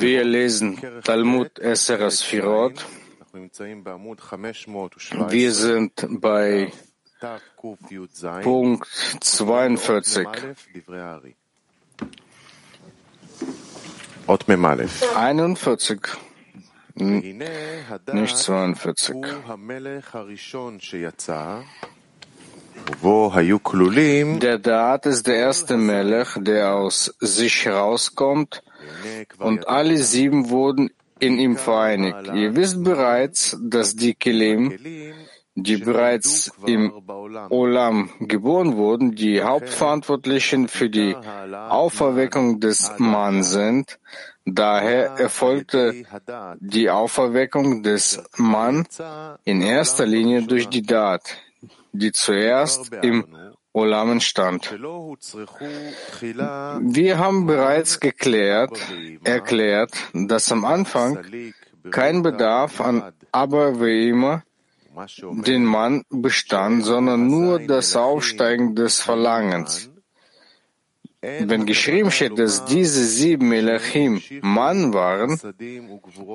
Wir lesen Talmud Esser Sfirot. Wir sind bei Punkt 42. 41. Nicht 42. Der Daat ist der erste Melech, der aus sich herauskommt, und alle sieben wurden in ihm vereinigt. Ihr wisst bereits, dass die Kelim, die bereits im Olam geboren wurden, die Hauptverantwortlichen für die Auferweckung des Mann sind. Daher erfolgte die Auferweckung des Mann in erster Linie durch die Dat, die zuerst im Olam entstand. Wir haben bereits geklärt, erklärt, dass am Anfang kein Bedarf an Abaveima den Mann bestand, sondern nur das Aufsteigen des Verlangens. Wenn geschrieben steht, dass diese sieben Melachim Mann waren,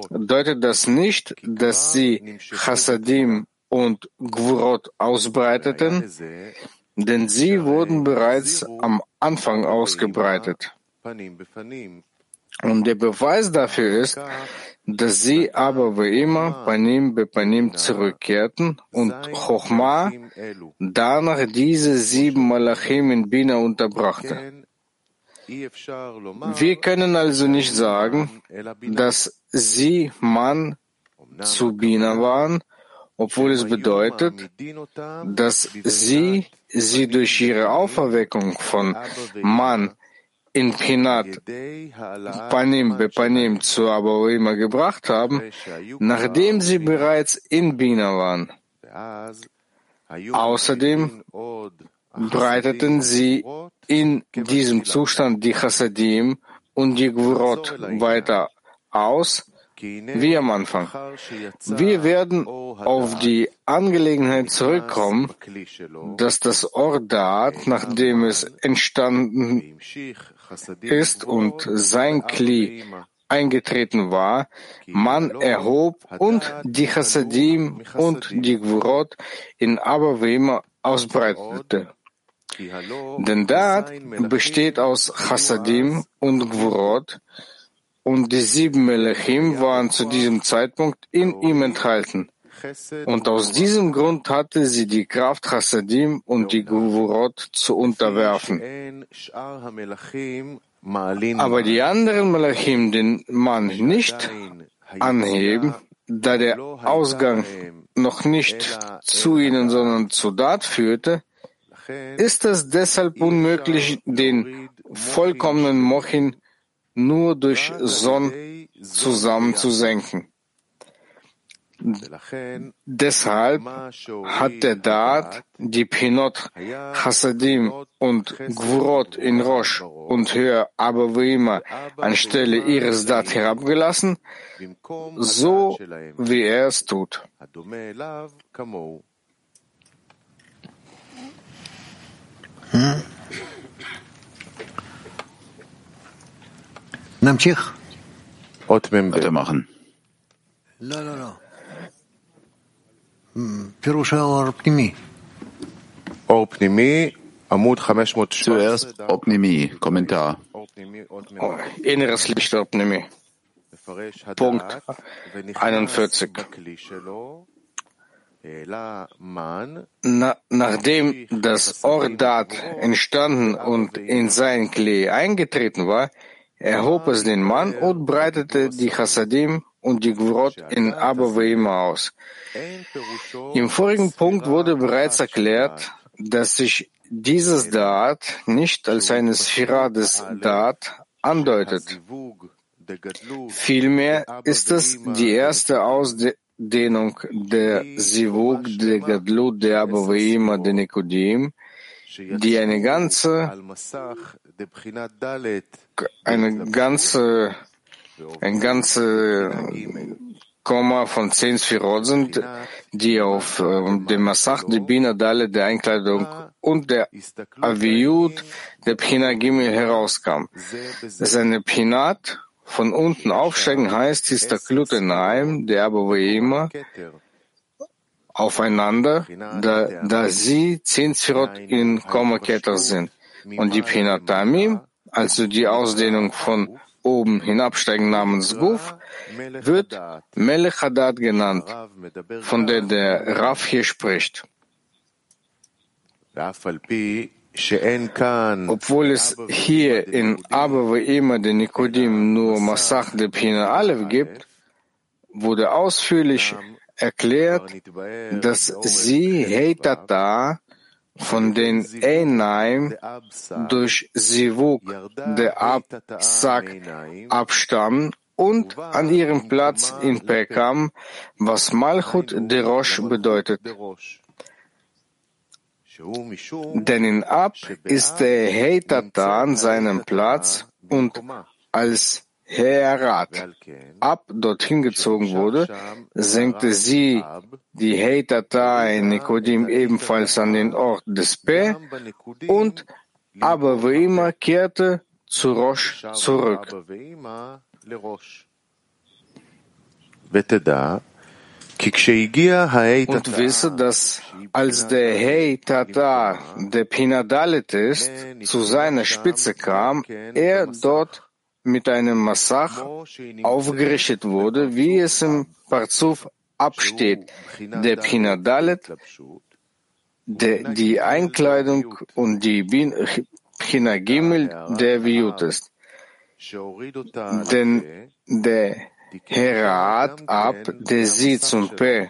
deutet das nicht, dass sie Chassadim und Gvurot ausbreiteten, denn sie wurden bereits am Anfang ausgebreitet. Und der Beweis dafür ist, dass sie aber wie immer Panim be Panim zurückkehrten und Chochma danach diese sieben Malachim in Bina unterbrachte. Wir können also nicht sagen, dass sie Mann zu Bina waren, obwohl es bedeutet, dass sie sie durch ihre Auferweckung von Mann in Pinat Panim be Panim zu Abouima gebracht haben, nachdem sie bereits in Bina waren. Außerdem breiteten sie in diesem Zustand die Chassadim und die Gvurot weiter aus, wie am Anfang. Wir werden auf die Angelegenheit zurückkommen, dass das Ordat, nachdem es entstanden ist und sein Kli eingetreten war, man erhob und die Chassadim und die Gvurot in Abavema ausbreitete. Denn Dat besteht aus Chassadim und Gvurot, und die sieben Melechim waren zu diesem Zeitpunkt in ihm enthalten. Und aus diesem Grund hatte sie die Kraft Chassadim und die Gvurot zu unterwerfen. Aber die anderen Melechim den Mann nicht anheben, da der Ausgang noch nicht zu ihnen, sondern zu Dat führte, ist es deshalb unmöglich, den vollkommenen Mochin nur durch Son zusammenzusenken. Deshalb hat der Daat die Pinot, Chassadim und Gvurot in Rosh und höher aber wie immer anstelle ihres Dat herabgelassen, so wie er es tut. Hm? Weitermachen. Orpnimi, Amud 500. Zuerst Opnimi, Kommentar. Oh, inneres Licht Opnimi. Punkt 41. Na, nachdem das Ordat entstanden und in sein Klee eingetreten war, erhob es den Mann und breitete die Chassadim und die Gvurot in Abouima aus. Im vorigen Punkt wurde bereits erklärt, dass sich dieses Daat nicht als eine Sphäre des Daat andeutet. Vielmehr ist es die erste Ausdehnung der Sivug, der Gadlut, der Abouima, der Nikodim, die eine ganze eine ganze, ein ganze Komma von zehn Sphirot sind, die auf äh, dem Massach de Bina Dale der Einkleidung und der Aviut der Pchina Gimel herauskam. Seine Pchinat von unten aufsteigen heißt Histaklut Enaim, der aber wie immer aufeinander, da, da sie zehn Sphirot in Kommaketter sind. Und die Pinatamim, also die Ausdehnung von oben hinabsteigen namens Guf, wird Melech Hadad genannt, von der der Rav hier spricht. Obwohl es hier in Aber wie immer den Nikodim nur Masach de Pina Aleph gibt, wurde ausführlich erklärt, dass sie Heitata von den Einaim durch Sivuk der Absak abstammen und an ihrem Platz in Pekam, was Malchut de Rosh bedeutet. Denn in Ab ist der Heitata an seinem Platz und als Herat ab dorthin gezogen wurde, senkte sie die Heitata in Nikodim ebenfalls an den Ort des P. Und aber wie immer kehrte zu Rosh zurück. Und wisse, dass als der Hei Tata, der Pinadalit ist, zu seiner Spitze kam, er dort mit einem Massach aufgerichtet wurde, wie es im Parzuf absteht, der Pinadalit, der, die Einkleidung und die Pinagimel der Viut ist. Denn der Herat ab, der sie zum P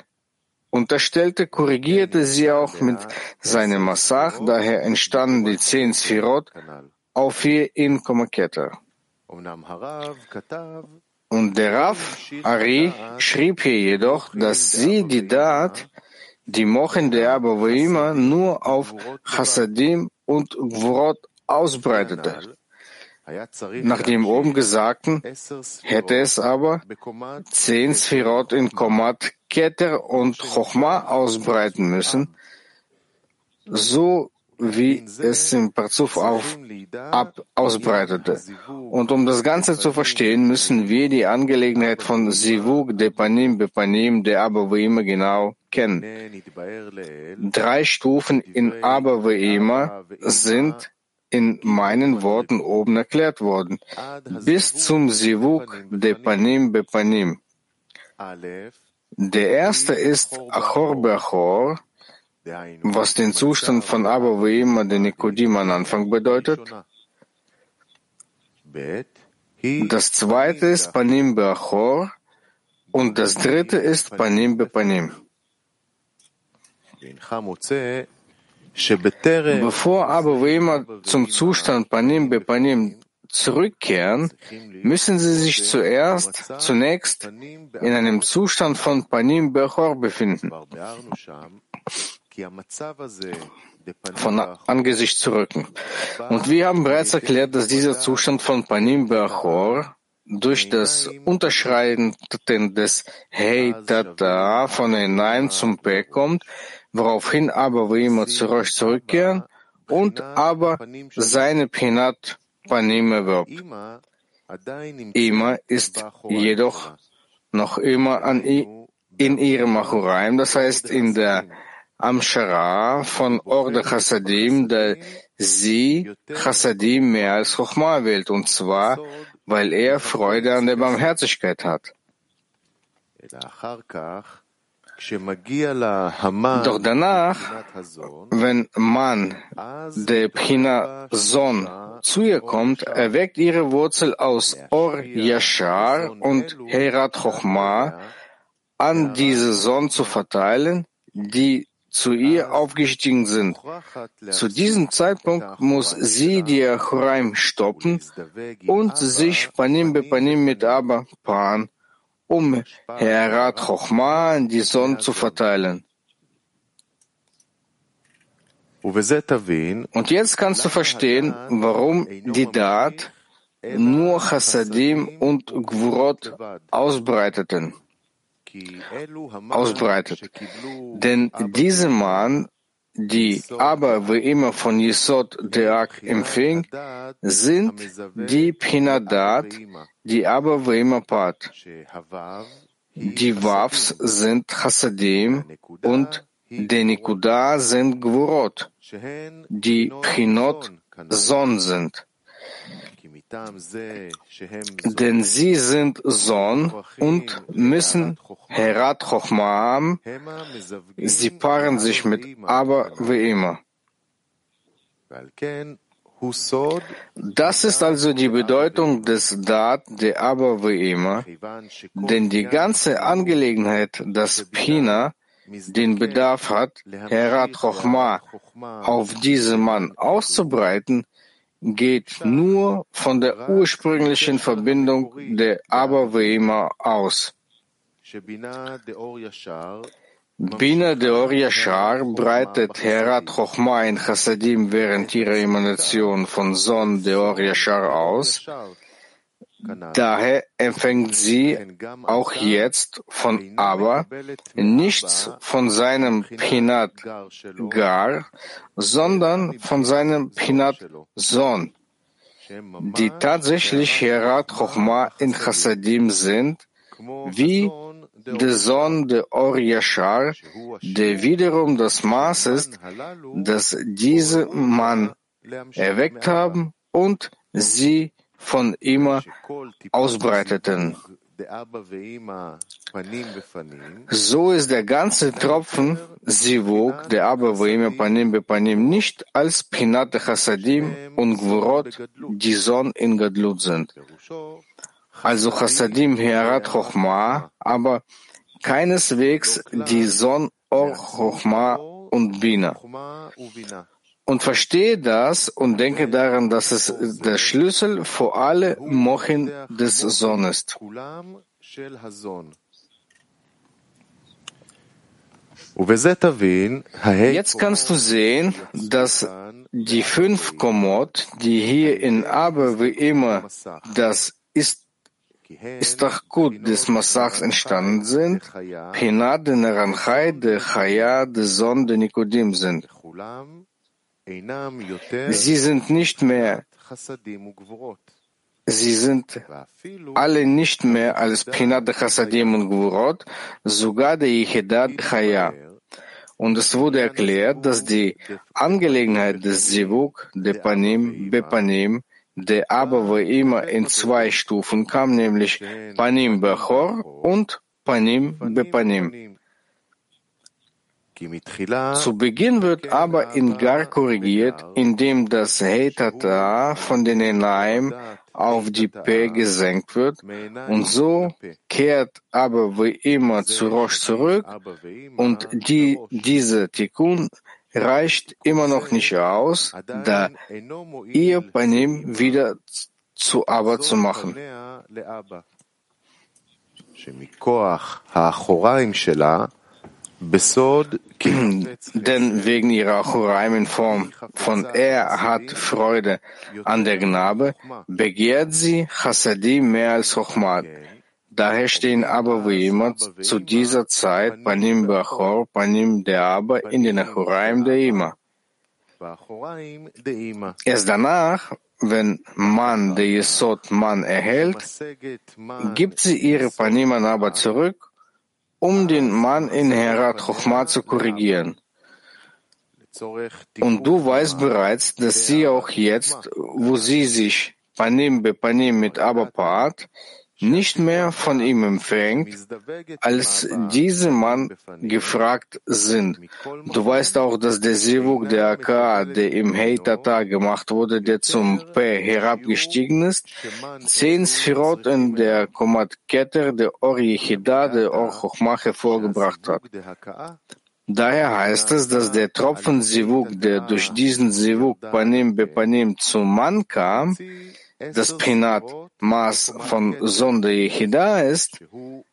unterstellte, korrigierte sie auch mit seinem Massach, daher entstanden die zehn Sphirot auf vier in Kommaketter. Und der Rav Ari schrieb hier jedoch, dass sie die Dat, die Mochen der Abouima, nur auf Chassadim und Gvorot ausbreitete. Nach dem oben Gesagten hätte es aber zehn Sphirot in Komat, Keter und Chochma ausbreiten müssen, so wie es im Parzuf auf, ab ausbreitete. Und um das Ganze zu verstehen, müssen wir die Angelegenheit von Sivug de Panim Bepanim der Abaveima genau kennen. Drei Stufen in Abaveima sind in meinen Worten oben erklärt worden, bis zum Sivuk de Panim Bepanim. Der erste ist Achor Beachor, was den Zustand von Abba den Nikodim am Anfang bedeutet. Das zweite ist Panim Beachor und das dritte ist Panim Bepanim. Bevor immer zum Zustand Panim Bepanim zurückkehren, müssen sie sich zuerst, zunächst in einem Zustand von Panim Bechor befinden. Von Angesicht zu rücken. Und wir haben bereits erklärt, dass dieser Zustand von Panim Bechor durch das Unterschreiten des Hey Tata von hinein zum P kommt, woraufhin aber wie immer zurück zurückkehren und aber seine Pinat Panim erwirbt. Ima ist jedoch noch immer an, in ihrem Achuraim, das heißt in der Amshara von Orde Chassadim, der sie Chassadim mehr als Chochma wählt, und zwar, weil er Freude an der Barmherzigkeit hat. Doch danach, wenn man der Pchina Son zu ihr kommt, erweckt ihre Wurzel aus Or Yashar und Herat Chochma an diese Son zu verteilen, die zu ihr aufgestiegen sind. Zu diesem Zeitpunkt muss sie die Achuraim stoppen und sich Panim be Panim mit Abba Pan um Herat Chochma in die Sonne zu verteilen. Und jetzt kannst du verstehen, warum die Dat nur Chassadim und Gvurot ausbreiteten. Ausbreitet. Denn diese Mann, die aber wie immer von Yesod Deak empfing, sind die Pinadat, die aber wie immer Pat. Die Wavs sind Chassadim und die Nikuda sind Gvurot, die Prinot Son sind. Denn sie sind Sohn und müssen Herat Chochmaam, sie paaren sich mit Aber wie immer. Das ist also die Bedeutung des Dat der Aber wie immer, denn die ganze Angelegenheit, dass Pina den Bedarf hat, Herat Chochma auf diesen Mann auszubreiten, geht nur von der ursprünglichen Verbindung der Aberweima aus. Bina de Or Yashar breitet Herat Chochma in Chassadim während ihrer Emanation von Son de Or Yashar aus. Daher empfängt sie auch jetzt von Abba nichts von seinem Pinat Gar, sondern von seinem Pinat Son, die tatsächlich Herat Chochma in Chassadim sind, wie der Sohn der Or Yashar, der wiederum das Maß ist, das diese Mann erweckt haben und sie von immer ausbreiteten. So ist der ganze Tropfen Sivuk, der aber Veima Panim Bepanim nicht als Pinat Chassadim und Gvurot, die Son in Gadlut sind. Also Chassadim Herat Chochma, aber keineswegs die Son Or Chochma und Bina und verstehe das und denke daran, dass es der Schlüssel für alle Mochin des Sohn ist. Jetzt kannst du sehen, dass die fünf Komot, die hier in Aber wie immer das ist ist doch gut des Massachs entstanden sind, Pinad, de Neranchai, de Chaya, de Son, de Nikodim sind. Sie sind nicht mehr, sie sind alle nicht mehr als Pinat Chassadim und Gvurot, sogar der Yehidat Chaya. Und es wurde erklärt, dass die Angelegenheit des Zivuk, der Panim, Bepanim, der aber wie immer in zwei Stufen kam, nämlich Panim Bechor und Panim Bepanim. Zu Beginn wird aber in Gar korrigiert, indem das Hetata von den Enaim auf die P gesenkt wird. und so kehrt aber wie immer zu Rosh zurück. und die, diese Tikkun reicht immer noch nicht aus, da ihr Panim wieder zu Aber zu machen. Denn wegen ihrer Choraim in Form von er hat Freude an der Gnabe, begehrt sie Chassadim mehr als Chochmat. Daher stehen aber wie immer zu dieser Zeit Panim Bachor, Panim der Aber in den Choraim der Ima. Erst danach, wenn man der Yesod Mann erhält, gibt sie ihre Panim an Aber zurück um den Mann in Herat Chochma zu korrigieren. Und du weißt bereits, dass sie auch jetzt, wo sie sich Panim be Panim mit Abapat nicht mehr von ihm empfängt, als diese Mann gefragt sind. Du weißt auch, dass der Sivuk der AK, der im Heitata gemacht wurde, der zum P herabgestiegen ist, zehn Sphirot in der Komat Keter der Or Yechida, der Or Chochma hervorgebracht hat. Daher heißt es, dass der Tropfen Sivuk, der durch diesen Sivuk Panim be Panim zum Mann kam, das Pinat Maß von Sonde Yechida ist,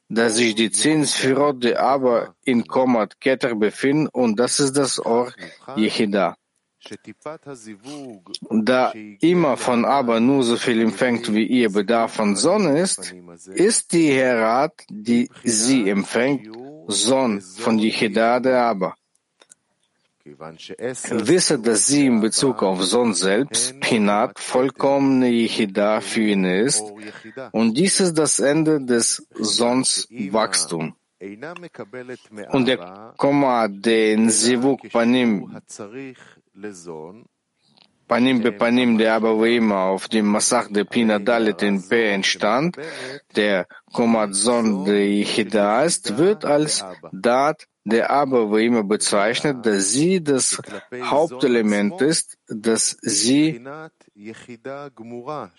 dass sich die zehn Sphirot aber in Komat Keter befinden und das ist das Or Yechida. Da immer von Aber nur so viel empfängt, wie ihr Bedarf von Sonne ist, ist die Herat, die sie empfängt, Son von Yechida der Aber. Wisse, dass sie in Bezug auf Son selbst, Pinat, vollkommene Yechida für ihn ist, und dies ist das Ende des Sons Wachstum. Und der Komma, den Sivuk Panim Panim Bepanim der Abavima auf dem Massach der Pina Dalit in P entstand, der Komazon der Yichida ist, wird als Dat der Abavima bezeichnet, dass sie das Hauptelement ist, dass sie,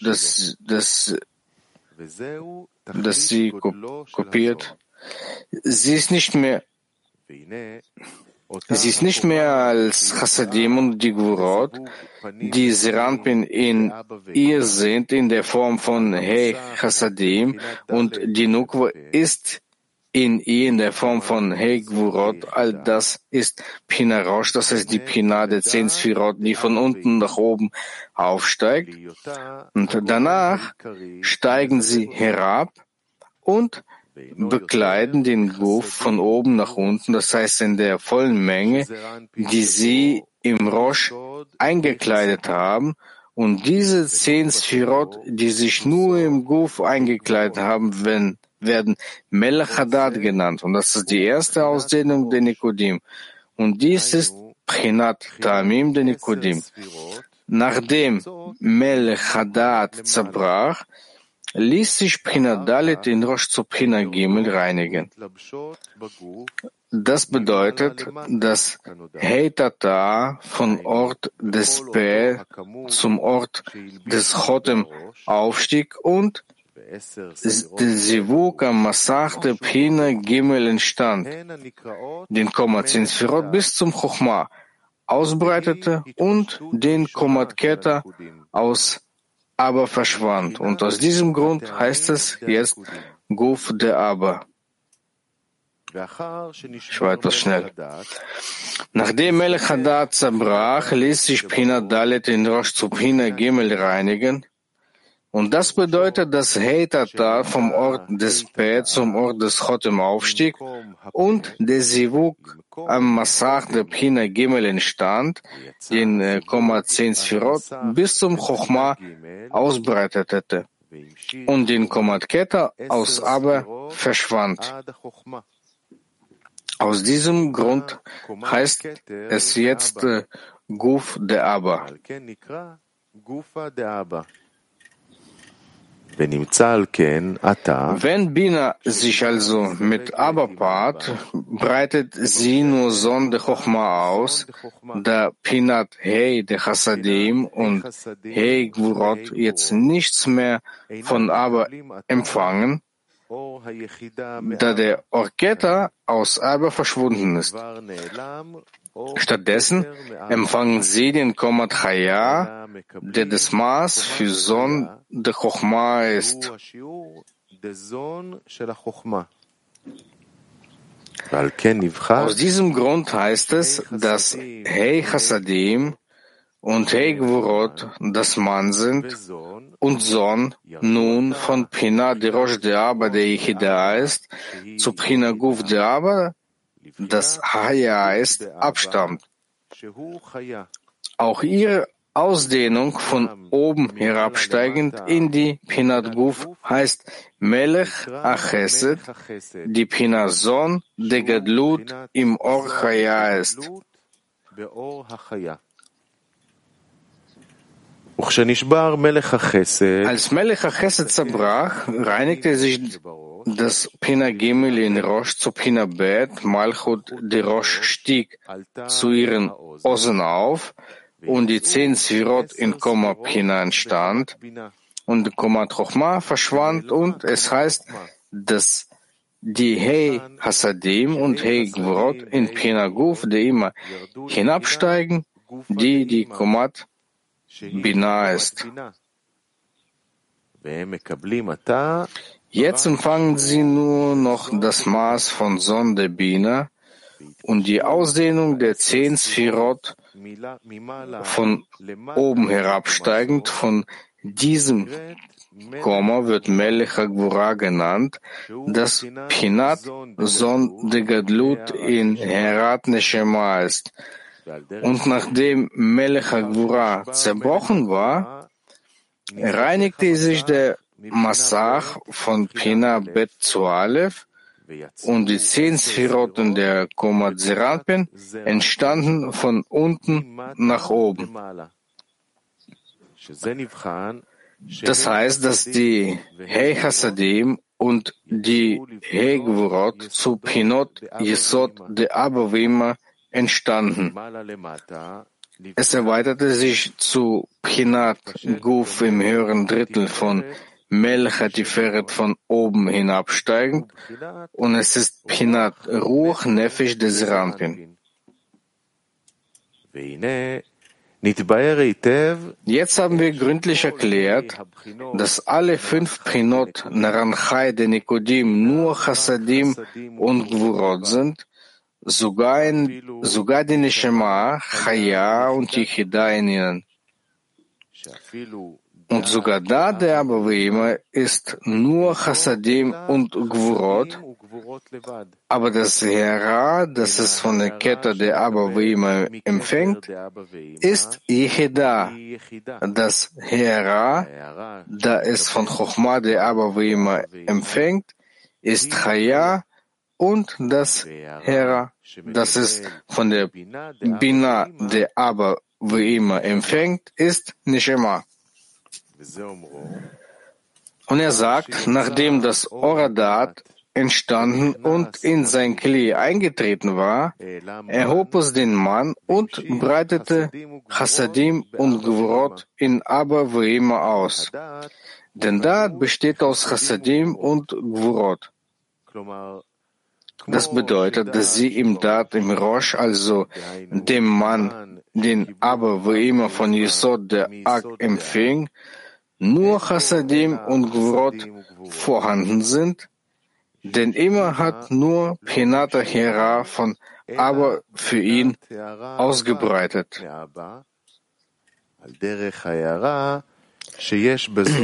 dass, dass, dass sie kopiert. Sie ist nicht mehr Sie ist nicht mehr als Chassadim und die Gvurot, die Serampin in ihr sind in der Form von He Chassadim und die Nukwa ist in ihr in der Form von He Gvurot, all das ist Pina Rosh, das heißt die Pina der zehn Sphirot, die von unten nach oben aufsteigt. Und danach steigen sie herab und bekleiden den Guf von oben nach unten, das heißt in der vollen Menge, die sie im Rosh eingekleidet haben. Und diese zehn Sphirot, die sich nur im Guf eingekleidet haben, werden, werden Melchadat genannt. Und das ist die erste Ausdehnung der Nikodim. Und dies ist Prinat Tamim der Nikodim. Nachdem Melchadat zerbrach, ließ sich Prina Dalit in Rosh zu Prina Gimel reinigen. Das bedeutet, dass Heitata von Ort des Pe zum Ort des Chotem aufstieg und der Sivuk am Massach der Prina Gimel entstand, den Komma Zinsfirot bis zum Chochma ausbreitete und den Komat Keta aus aber verschwand. Und aus diesem Grund heißt es jetzt Guf de Aber. Ich war etwas schnell. Nachdem Melech Hadat zerbrach, ließ sich Pina Dalet in Rosh zu Pina Gimel reinigen. Und das bedeutet, dass Heitata vom Ort des Pe zum Ort des Chotem aufstieg und der Sivuk am Massach der Pina Gimel entstand, den äh, Komma 10 Sphirot, bis zum Chochma ausbreitete und den Kommat Keta aus Aber verschwand. Aus diesem Grund heißt es jetzt äh, Guf de Aber. Wenn Bina sich also mit paart, breitet sie nur Son de Chochma aus, da Pinat Hei de Chassadim und Hei Gvurot jetzt nichts mehr von Aber empfangen, da der Orketa aus Aber verschwunden ist. Stattdessen empfangen sie den Komat Chaya, der das Maß für Son de Chochma ist. Aus diesem Grund heißt es, dass Hei Chassadim und Hei Gvurot das Mann sind und Son nun von Pina de Rosh de Abba der Yichida ist zu Pina Guf de Abba das Haya ist, abstammt. Auch ihre Ausdehnung von oben herabsteigend in die Pinat Guf heißt Melech Achesed, die Pinazon de Gadlut im Or Chaya ist. Als Melech Achesed zerbrach, reinigte sich das Pina Gimel in Rosh zu Pina Bet, Malchut de Rosh stieg zu ihren Osen auf und die zehn Svirot in Komma Pina entstand und Komma Chochma verschwand und es heißt, dass die Hei Hasadim und Hei Gvorot in Pina Guf, die immer hinabsteigen, die die Komat Bina ist. Jetzt empfangen sie nur noch das Maß von Sondebina und die Ausdehnung der zehn Sphirot von oben herabsteigend. Von diesem Komma wird Melech Agvura genannt, das Pinat Son de Gadlut in Herat Neshema ist. Und nachdem Melech Agvura zerbrochen war, reinigte sich der Massach von Pina Bet zu und die zehn Sphiroten der Komat Serampin entstanden von unten nach oben. Das heißt, dass die Hei Hasadim und die Hei zu Pinot Yesod de Abavima entstanden. Es erweiterte sich zu Pinat Guf im höheren Drittel von Melch Tiferet von oben hinabsteigend und es ist Pinat Ruach Nefesh des Rampin. Jetzt haben wir gründlich erklärt, dass alle fünf Pinot Naranchai de Nikodim nur Chassadim und Gvurot sind, sogar, in, sogar die Neshama, Chaya und Yichida in ihnen. Und sogar da der Abavima ist nur Chassadim und Gvurot, aber das Hera, das es von der Kette der Abavima empfängt, ist Yehida. Das Hera, da es von Chochma der Abavima empfängt, ist Chaya und das Hera, das es von der Bina der Abavima empfängt, ist Neshama. Und er sagt, nachdem das Oradat entstanden und in sein Kli eingetreten war, erhob es den Mann und breitete Chassadim und Gvurot in Abba Veima aus. Denn Daat besteht aus Chassadim und Gvurot. Das bedeutet, dass sie im Dat im Rosh, also dem Mann, den Abba Veima von Yesod der Ag empfing, nur Chassadim und Gvurot vorhanden sind, denn immer hat nur Penata Hera von Aber für ihn ausgebreitet.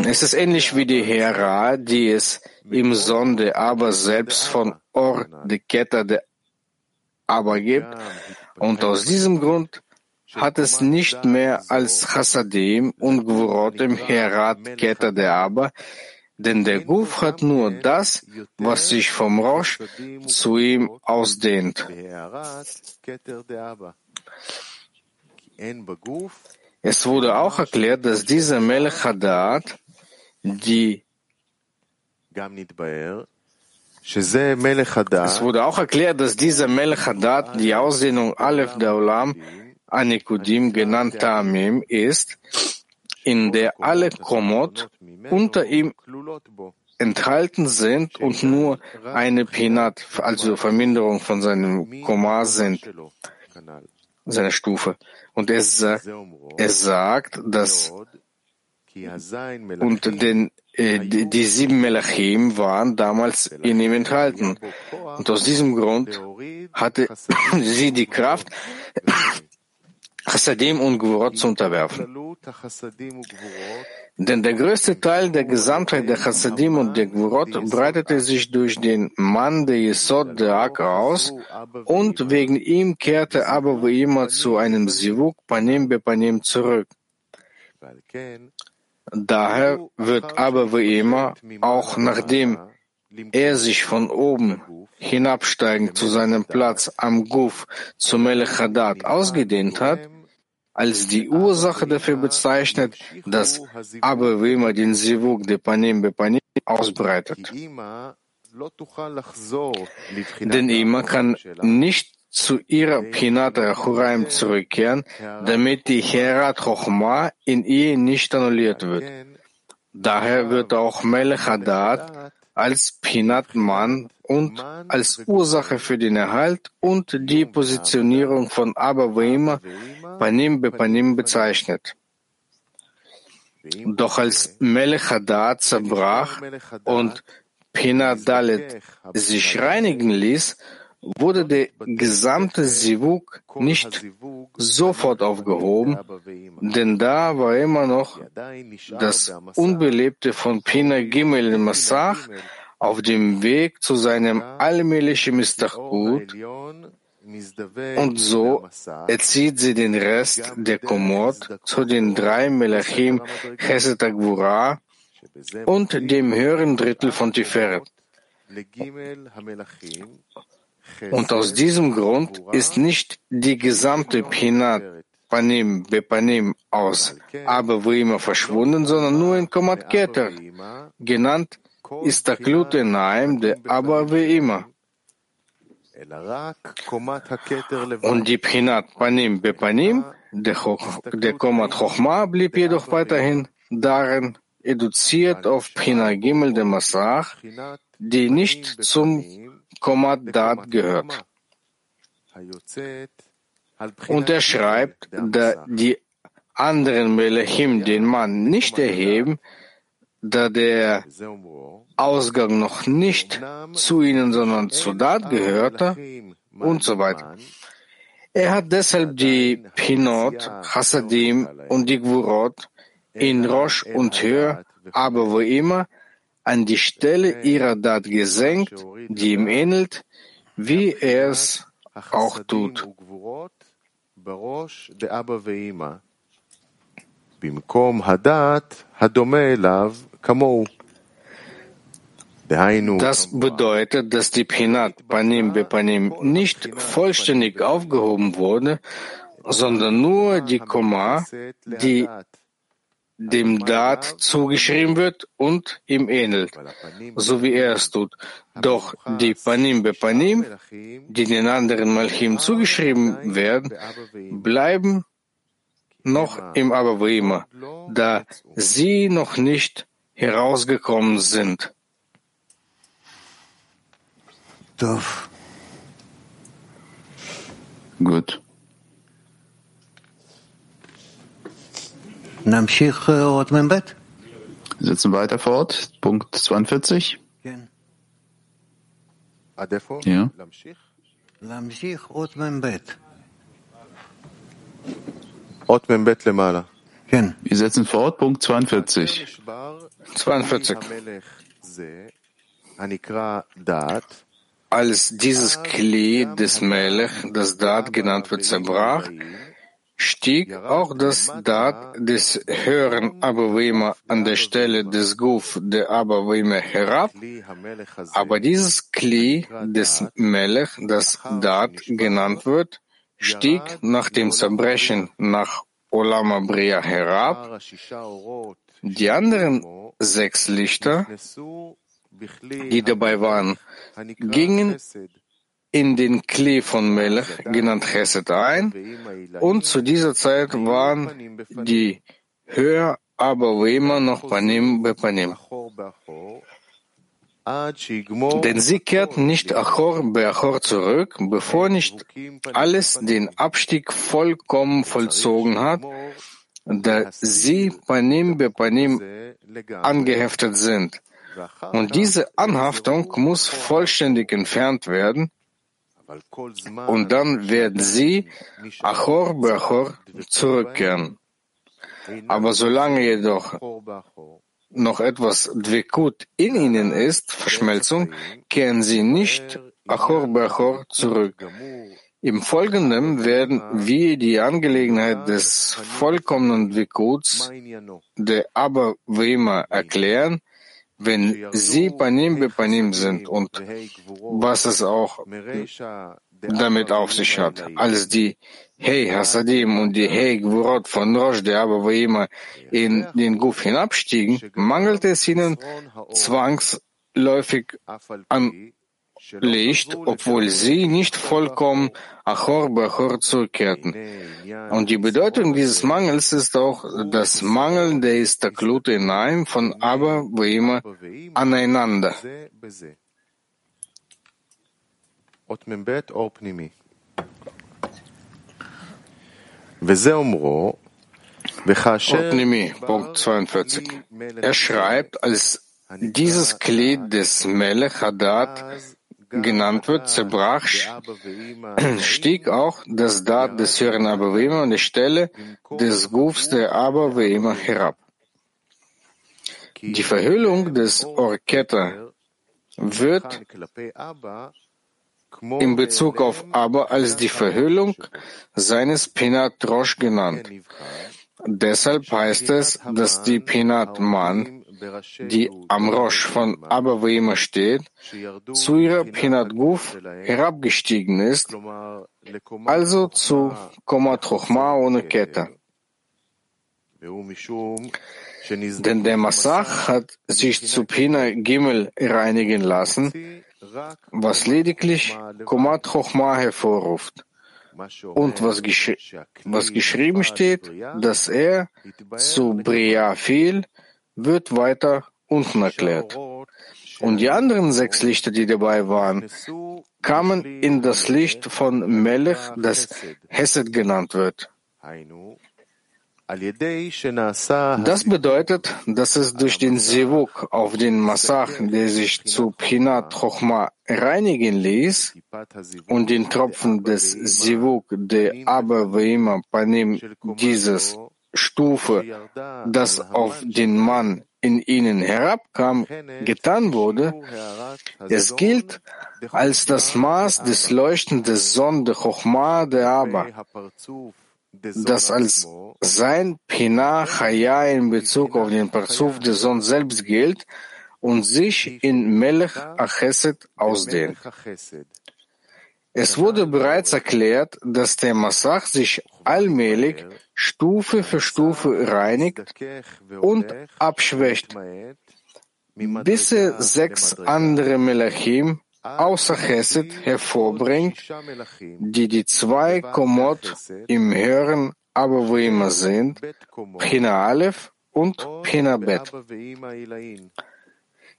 Es ist ähnlich wie die Hera, die es im Sonde Aber selbst von Or de Ketta de Aber gibt, und aus diesem Grund hat es nicht mehr als Chassadim und Gvurot im Herat Ketta der Aber, denn der Guf hat nur das, was sich vom Rosh zu ihm ausdehnt. Es wurde auch erklärt, dass dieser Melech die es wurde auch erklärt, dass dieser Melech die Ausdehnung Aleph der Olam Anikudim genannt Tamim ist, in der alle Komot unter ihm enthalten sind und nur eine Penat, also Verminderung von seinem Komma sind, seiner Stufe. Und er, er sagt, dass unter den äh, die, die, sieben Melachim waren damals in ihm enthalten. Und aus diesem Grund hatte sie die Kraft, Chassadim und Gvurot zu unterwerfen. Denn der größte Teil der Gesamtheit der Chassadim und der Gvurot breitete sich durch den Mann der Yesod der Ak aus und wegen ihm kehrte aber wie immer zu einem Sivuk Panim be Panim zurück. Daher wird aber wie immer, auch nachdem er sich von oben hinabsteigend zu seinem Platz am Guf zu Melech ausgedehnt hat, als die Ursache dafür bezeichnet, dass aber wie immer den Sivuk de Panim be Panim ausbreitet. Denn immer kann nicht zu ihrer Pinata Churaim zurückkehren, damit die Herat Chochma in ihr nicht annulliert wird. Daher wird auch Melech als Pinat-Mann und als Ursache für den Erhalt und die Positionierung von Panim be Panim bezeichnet. Doch als Melech Hadat zerbrach und Pinat Dalet sich reinigen ließ, wurde der gesamte Sivuk nicht sofort aufgehoben, denn da war immer noch das Unbelebte von Pina Gimel Massach auf dem Weg zu seinem allmählichen Mistachut Und so erzieht sie den Rest der Komod zu den drei Melachim Chesed Agvura und dem höheren Drittel von Tiferet. Und aus diesem Grund ist nicht die gesamte Pinat Panim Bepanim aus aber wo immer verschwunden, sondern nur in Komat Keter, genannt Istaklut Naim de aber wie immer. Und die Prinat Panim Bepanim, der, der Komat Chochma, blieb jedoch weiterhin darin eduziert auf Prinat Gimel de Masach, die nicht zum Komat Dat gehört. Und er schreibt, da die anderen Melechim den Mann nicht erheben, da der Ausgang noch nicht zu ihnen, sondern zu Dat gehörte und so weiter. Er hat deshalb die Pinot, Chassadim und die Gvurot in Rosh und Hör, aber wo immer, an die Stelle ihrer Dat gesenkt, die ihm ähnelt, wie er es auch tut. Das bedeutet, dass die Pinat Panim Bepanim nicht vollständig aufgehoben wurde, sondern nur die Komma, die dem Dat zugeschrieben wird und ihm ähnelt, so wie er es tut. Doch die Panim Bepanim, die den anderen Malchim zugeschrieben werden, bleiben noch im Abaweima, da sie noch nicht herausgekommen sind. Gut. Setzen weiter fort. Punkt 42. Ja. Wir setzen fort. Punkt 42. 42. Als dieses Kli des Melech, das Dat genannt wird, zerbrach, stieg auch das Dat des höheren Abowema an der Stelle des Guf der Abowema herab, aber dieses Kli des Melech, das Dat genannt wird, stieg nach dem Zerbrechen nach Olama Bria herab. Die anderen sechs Lichter, die dabei waren, gingen in den Klee von Melech, genannt Chesed, ein, und zu dieser Zeit waren die höher, aber wie immer noch Panim Bepanim. Denn sie kehrten nicht Achor Beachor zurück, bevor nicht alles den Abstieg vollkommen vollzogen hat, da sie Panim Bepanim angeheftet sind. Und diese Anhaftung muss vollständig entfernt werden, und dann werden sie Achor Beachor zurückkehren. Aber solange jedoch noch etwas Dvekut in ihnen ist, Verschmelzung, kehren sie nicht Achor Beachor zurück. Im Folgenden werden wir die Angelegenheit des vollkommenen Dvekuts, der Aber erklären, wenn sie Panim Bepanim sind und was es auch damit auf sich hat, als die Hey Hasadim und die Hey Gvurot von Rosh, der aber wie immer in den Guf hinabstiegen, mangelte es ihnen zwangsläufig an Licht, obwohl sie nicht vollkommen Achor Bachor zurückkehrten. Und die Bedeutung dieses Mangels ist auch das Mangel der Istaklut hinein von Aber wie immer aneinander. Otnimi, Punkt 42. Er schreibt, als dieses Glied des Melech Hadat genannt wird, zerbrach, stieg auch das Dat des höheren Abavema an die Stelle des Gufs der Abavema herab. Die Verhüllung des Orketta wird in Bezug auf Abba als die Verhüllung seines Pinat Rosh genannt. Deshalb heißt es, dass die Pinat Man, die am Rosh von Abba steht, zu ihrer Pinat Guf herabgestiegen ist, also zu Komat Chochma ohne Kette. Denn der Massach hat sich zu Pina Gimel. Reinigen lassen, was lediglich Komat Chochma hervorruft. Und was, gesch was geschrieben steht, dass er zu Bria fiel, wird weiter unten erklärt. Und die anderen sechs Lichter, die dabei waren, kamen in das Licht von Melech, das Hesed genannt wird. Das bedeutet, dass es durch den Sivuk auf den Massach, der sich zu Prinat Chochma reinigen ließ, und den Tropfen des Sivuk, der aber wie immer Panim dieses Stufe, das auf den Mann in ihnen herabkam, getan wurde, es gilt als das Maß des Leuchten des Sonde Chochma der Abba, das als sein Pina Chaya in Bezug auf den Parzuf des Sohn selbst gilt und sich in Melech Acheset ausdehnt. Es wurde bereits erklärt, dass der Massach sich allmählich Stufe für Stufe reinigt und abschwächt, bis er sechs andere Melachim außer Chesed hervorbringt, die die zwei Komot im höheren Abavima sind, Pina Aleph und Pina Bet.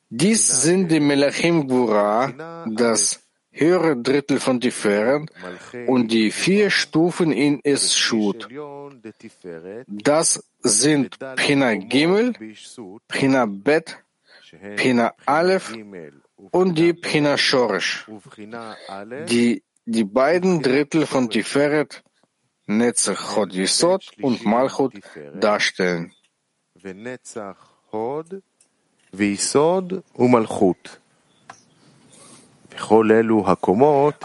Dies sind die Melachim Gvura, das höhere Drittel von Tiferet und die vier Stufen in Eschut. Das sind Pina Gimel, Pina Bet, Pina Aleph und die Pina Shorish, die die beiden Drittel von Tiferet, Netzach Chod Yisod und Malchut darstellen.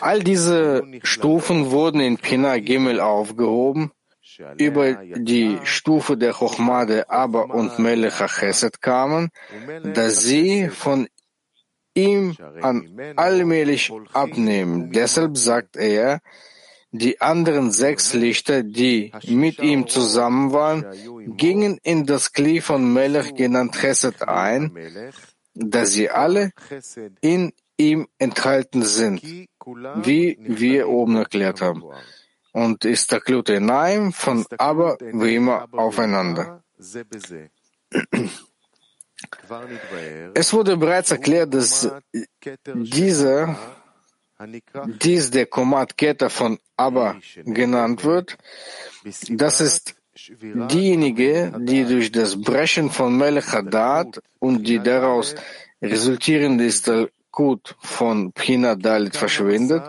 All diese Stufen wurden in Pina Gimel aufgehoben, über die Stufe der Chochma der Abba und Melech Chesed kamen, dass sie von ihm an allmählich abnehmen. Deshalb sagt er, die anderen sechs Lichter, die mit ihm zusammen waren, gingen in das Kli von Melech genannt Chesed ein, da sie alle in ihm enthalten sind, wie wir oben erklärt haben. Und ist der Klute Naim von aber wie immer aufeinander. Es wurde bereits erklärt, dass dieser, dies der Komat Keta von Abba genannt wird. Das ist diejenige, die durch das Brechen von Melech Hadat und die daraus resultierende Istalkut von Pina Dalit verschwindet,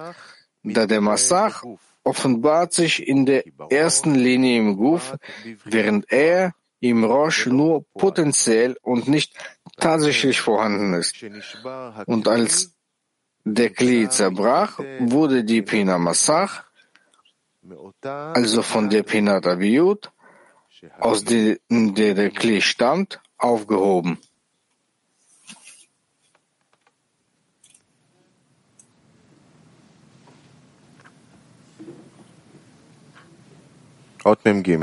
da der Massach offenbart sich in der ersten Linie im Guf, während er im Rosh nur potenziell und nicht tatsächlich vorhanden ist. Und als der Kli zerbrach, wurde die Pina Massach, also von der Pina Abiyut, aus der der Kli stammt, aufgehoben. אות מ"ג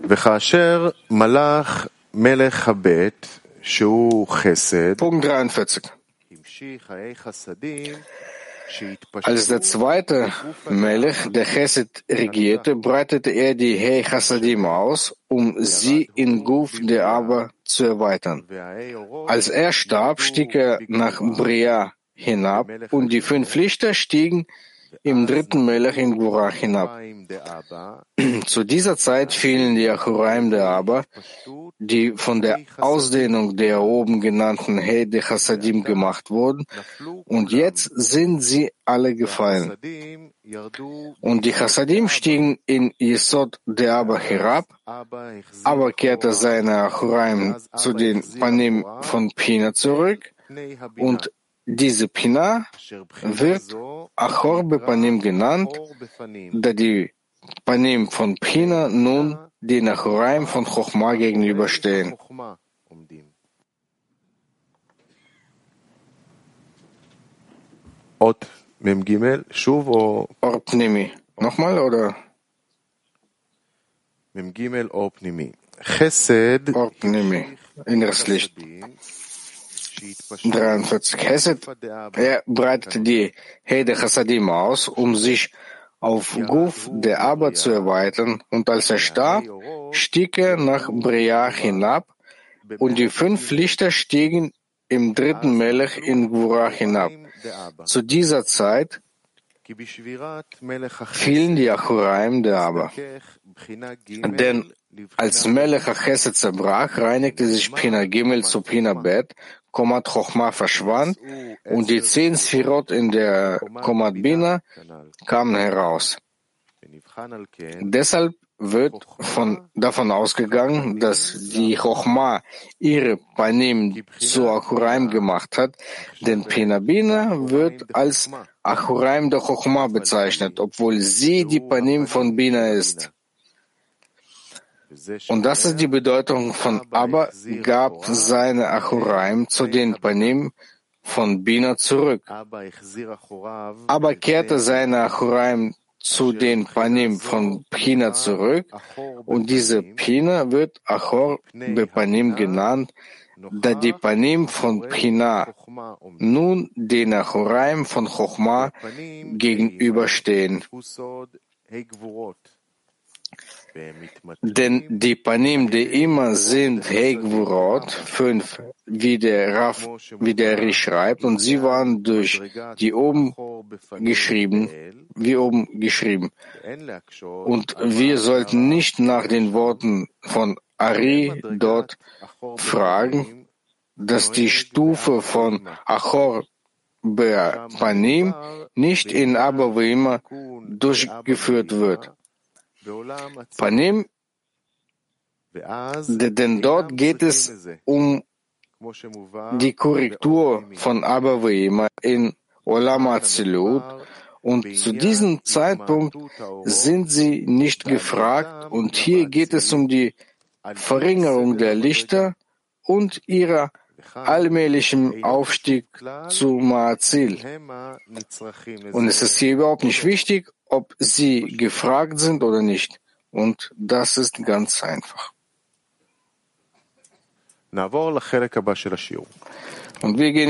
וכאשר מלאך מלך הבית, שהוא חסד, המשיך האי חסדים Als der zweite Melech, der Chesed, regierte, breitete er die Hei Chassadim aus, um sie in Guf der Abba zu erweitern. Als er starb, stieg er nach Bria hinab und die fünf Lichter stiegen im dritten Melech in Gura hinab. Zu dieser Zeit fielen die Achuraim der Abba, die von der Ausdehnung der oben genannten Hede Chassadim gemacht wurden, und jetzt sind sie alle gefallen. Und die Chassadim stiegen in Yesod der Abba herab, aber kehrte seine Achuraim zu den Panim von Pina zurück, und Diese Pina wird Achor Bepanim genannt, da die Panim von Pina nun den Achoraim von Chochma gegenüberstehen. Ot Mem Gimel, Shuv o Orpnimi. Nochmal oder? Mem Gimel o Pnimi. Chesed Orpnimi. Inneres Licht. 43. Chesed, er breitet die Hede Chassadim aus, um sich auf Guf der Abba zu erweitern, und als er starb, stieg er nach Briach hinab, und die fünf Lichter stiegen im dritten Melech in Gvurah hinab. Zu dieser Zeit fielen die Achuraim der Abba. Denn als Melech Chesed zerbrach, reinigte sich Pina Gimel zu Pina Bet, Komat Chochma verschwand und die zehn Sphirot in der Komat Bina kamen heraus. Deshalb wird von, davon ausgegangen, dass die Chochma ihre Panim zu Achuraim gemacht hat, denn Pinabina wird als Achuraim der Chochma bezeichnet, obwohl sie die Panim von Bina ist. Und das ist die Bedeutung von Abba gab seine Achuraim zu den Panim von Bina zurück. Abba kehrte seine Achuraim zu den Panim von Pina zurück und diese Pina wird Achor Bepanim genannt, da die Panim von Pina nun den Achuraim von Chochma gegenüberstehen. Denn die Panim, die immer sind Hegvurot, fünf, wie der Raf, wie der Ri schreibt, und sie waren durch die oben geschrieben, wie oben geschrieben. Und wir sollten nicht nach den Worten von Ari dort fragen, dass die Stufe von Achor Panim nicht in Abavima durchgeführt wird. Panim, denn dort geht es um die Korrektur von Abavima in Olam Azilut und zu diesem Zeitpunkt sind sie nicht gefragt. und hier geht es um die Verringerung der Lichter und ihrer allmählichem Aufstieg zu Maazil. Und es ist hier überhaupt nicht wichtig, ob sie gefragt sind oder nicht. Und das ist ganz einfach. Und wir gehen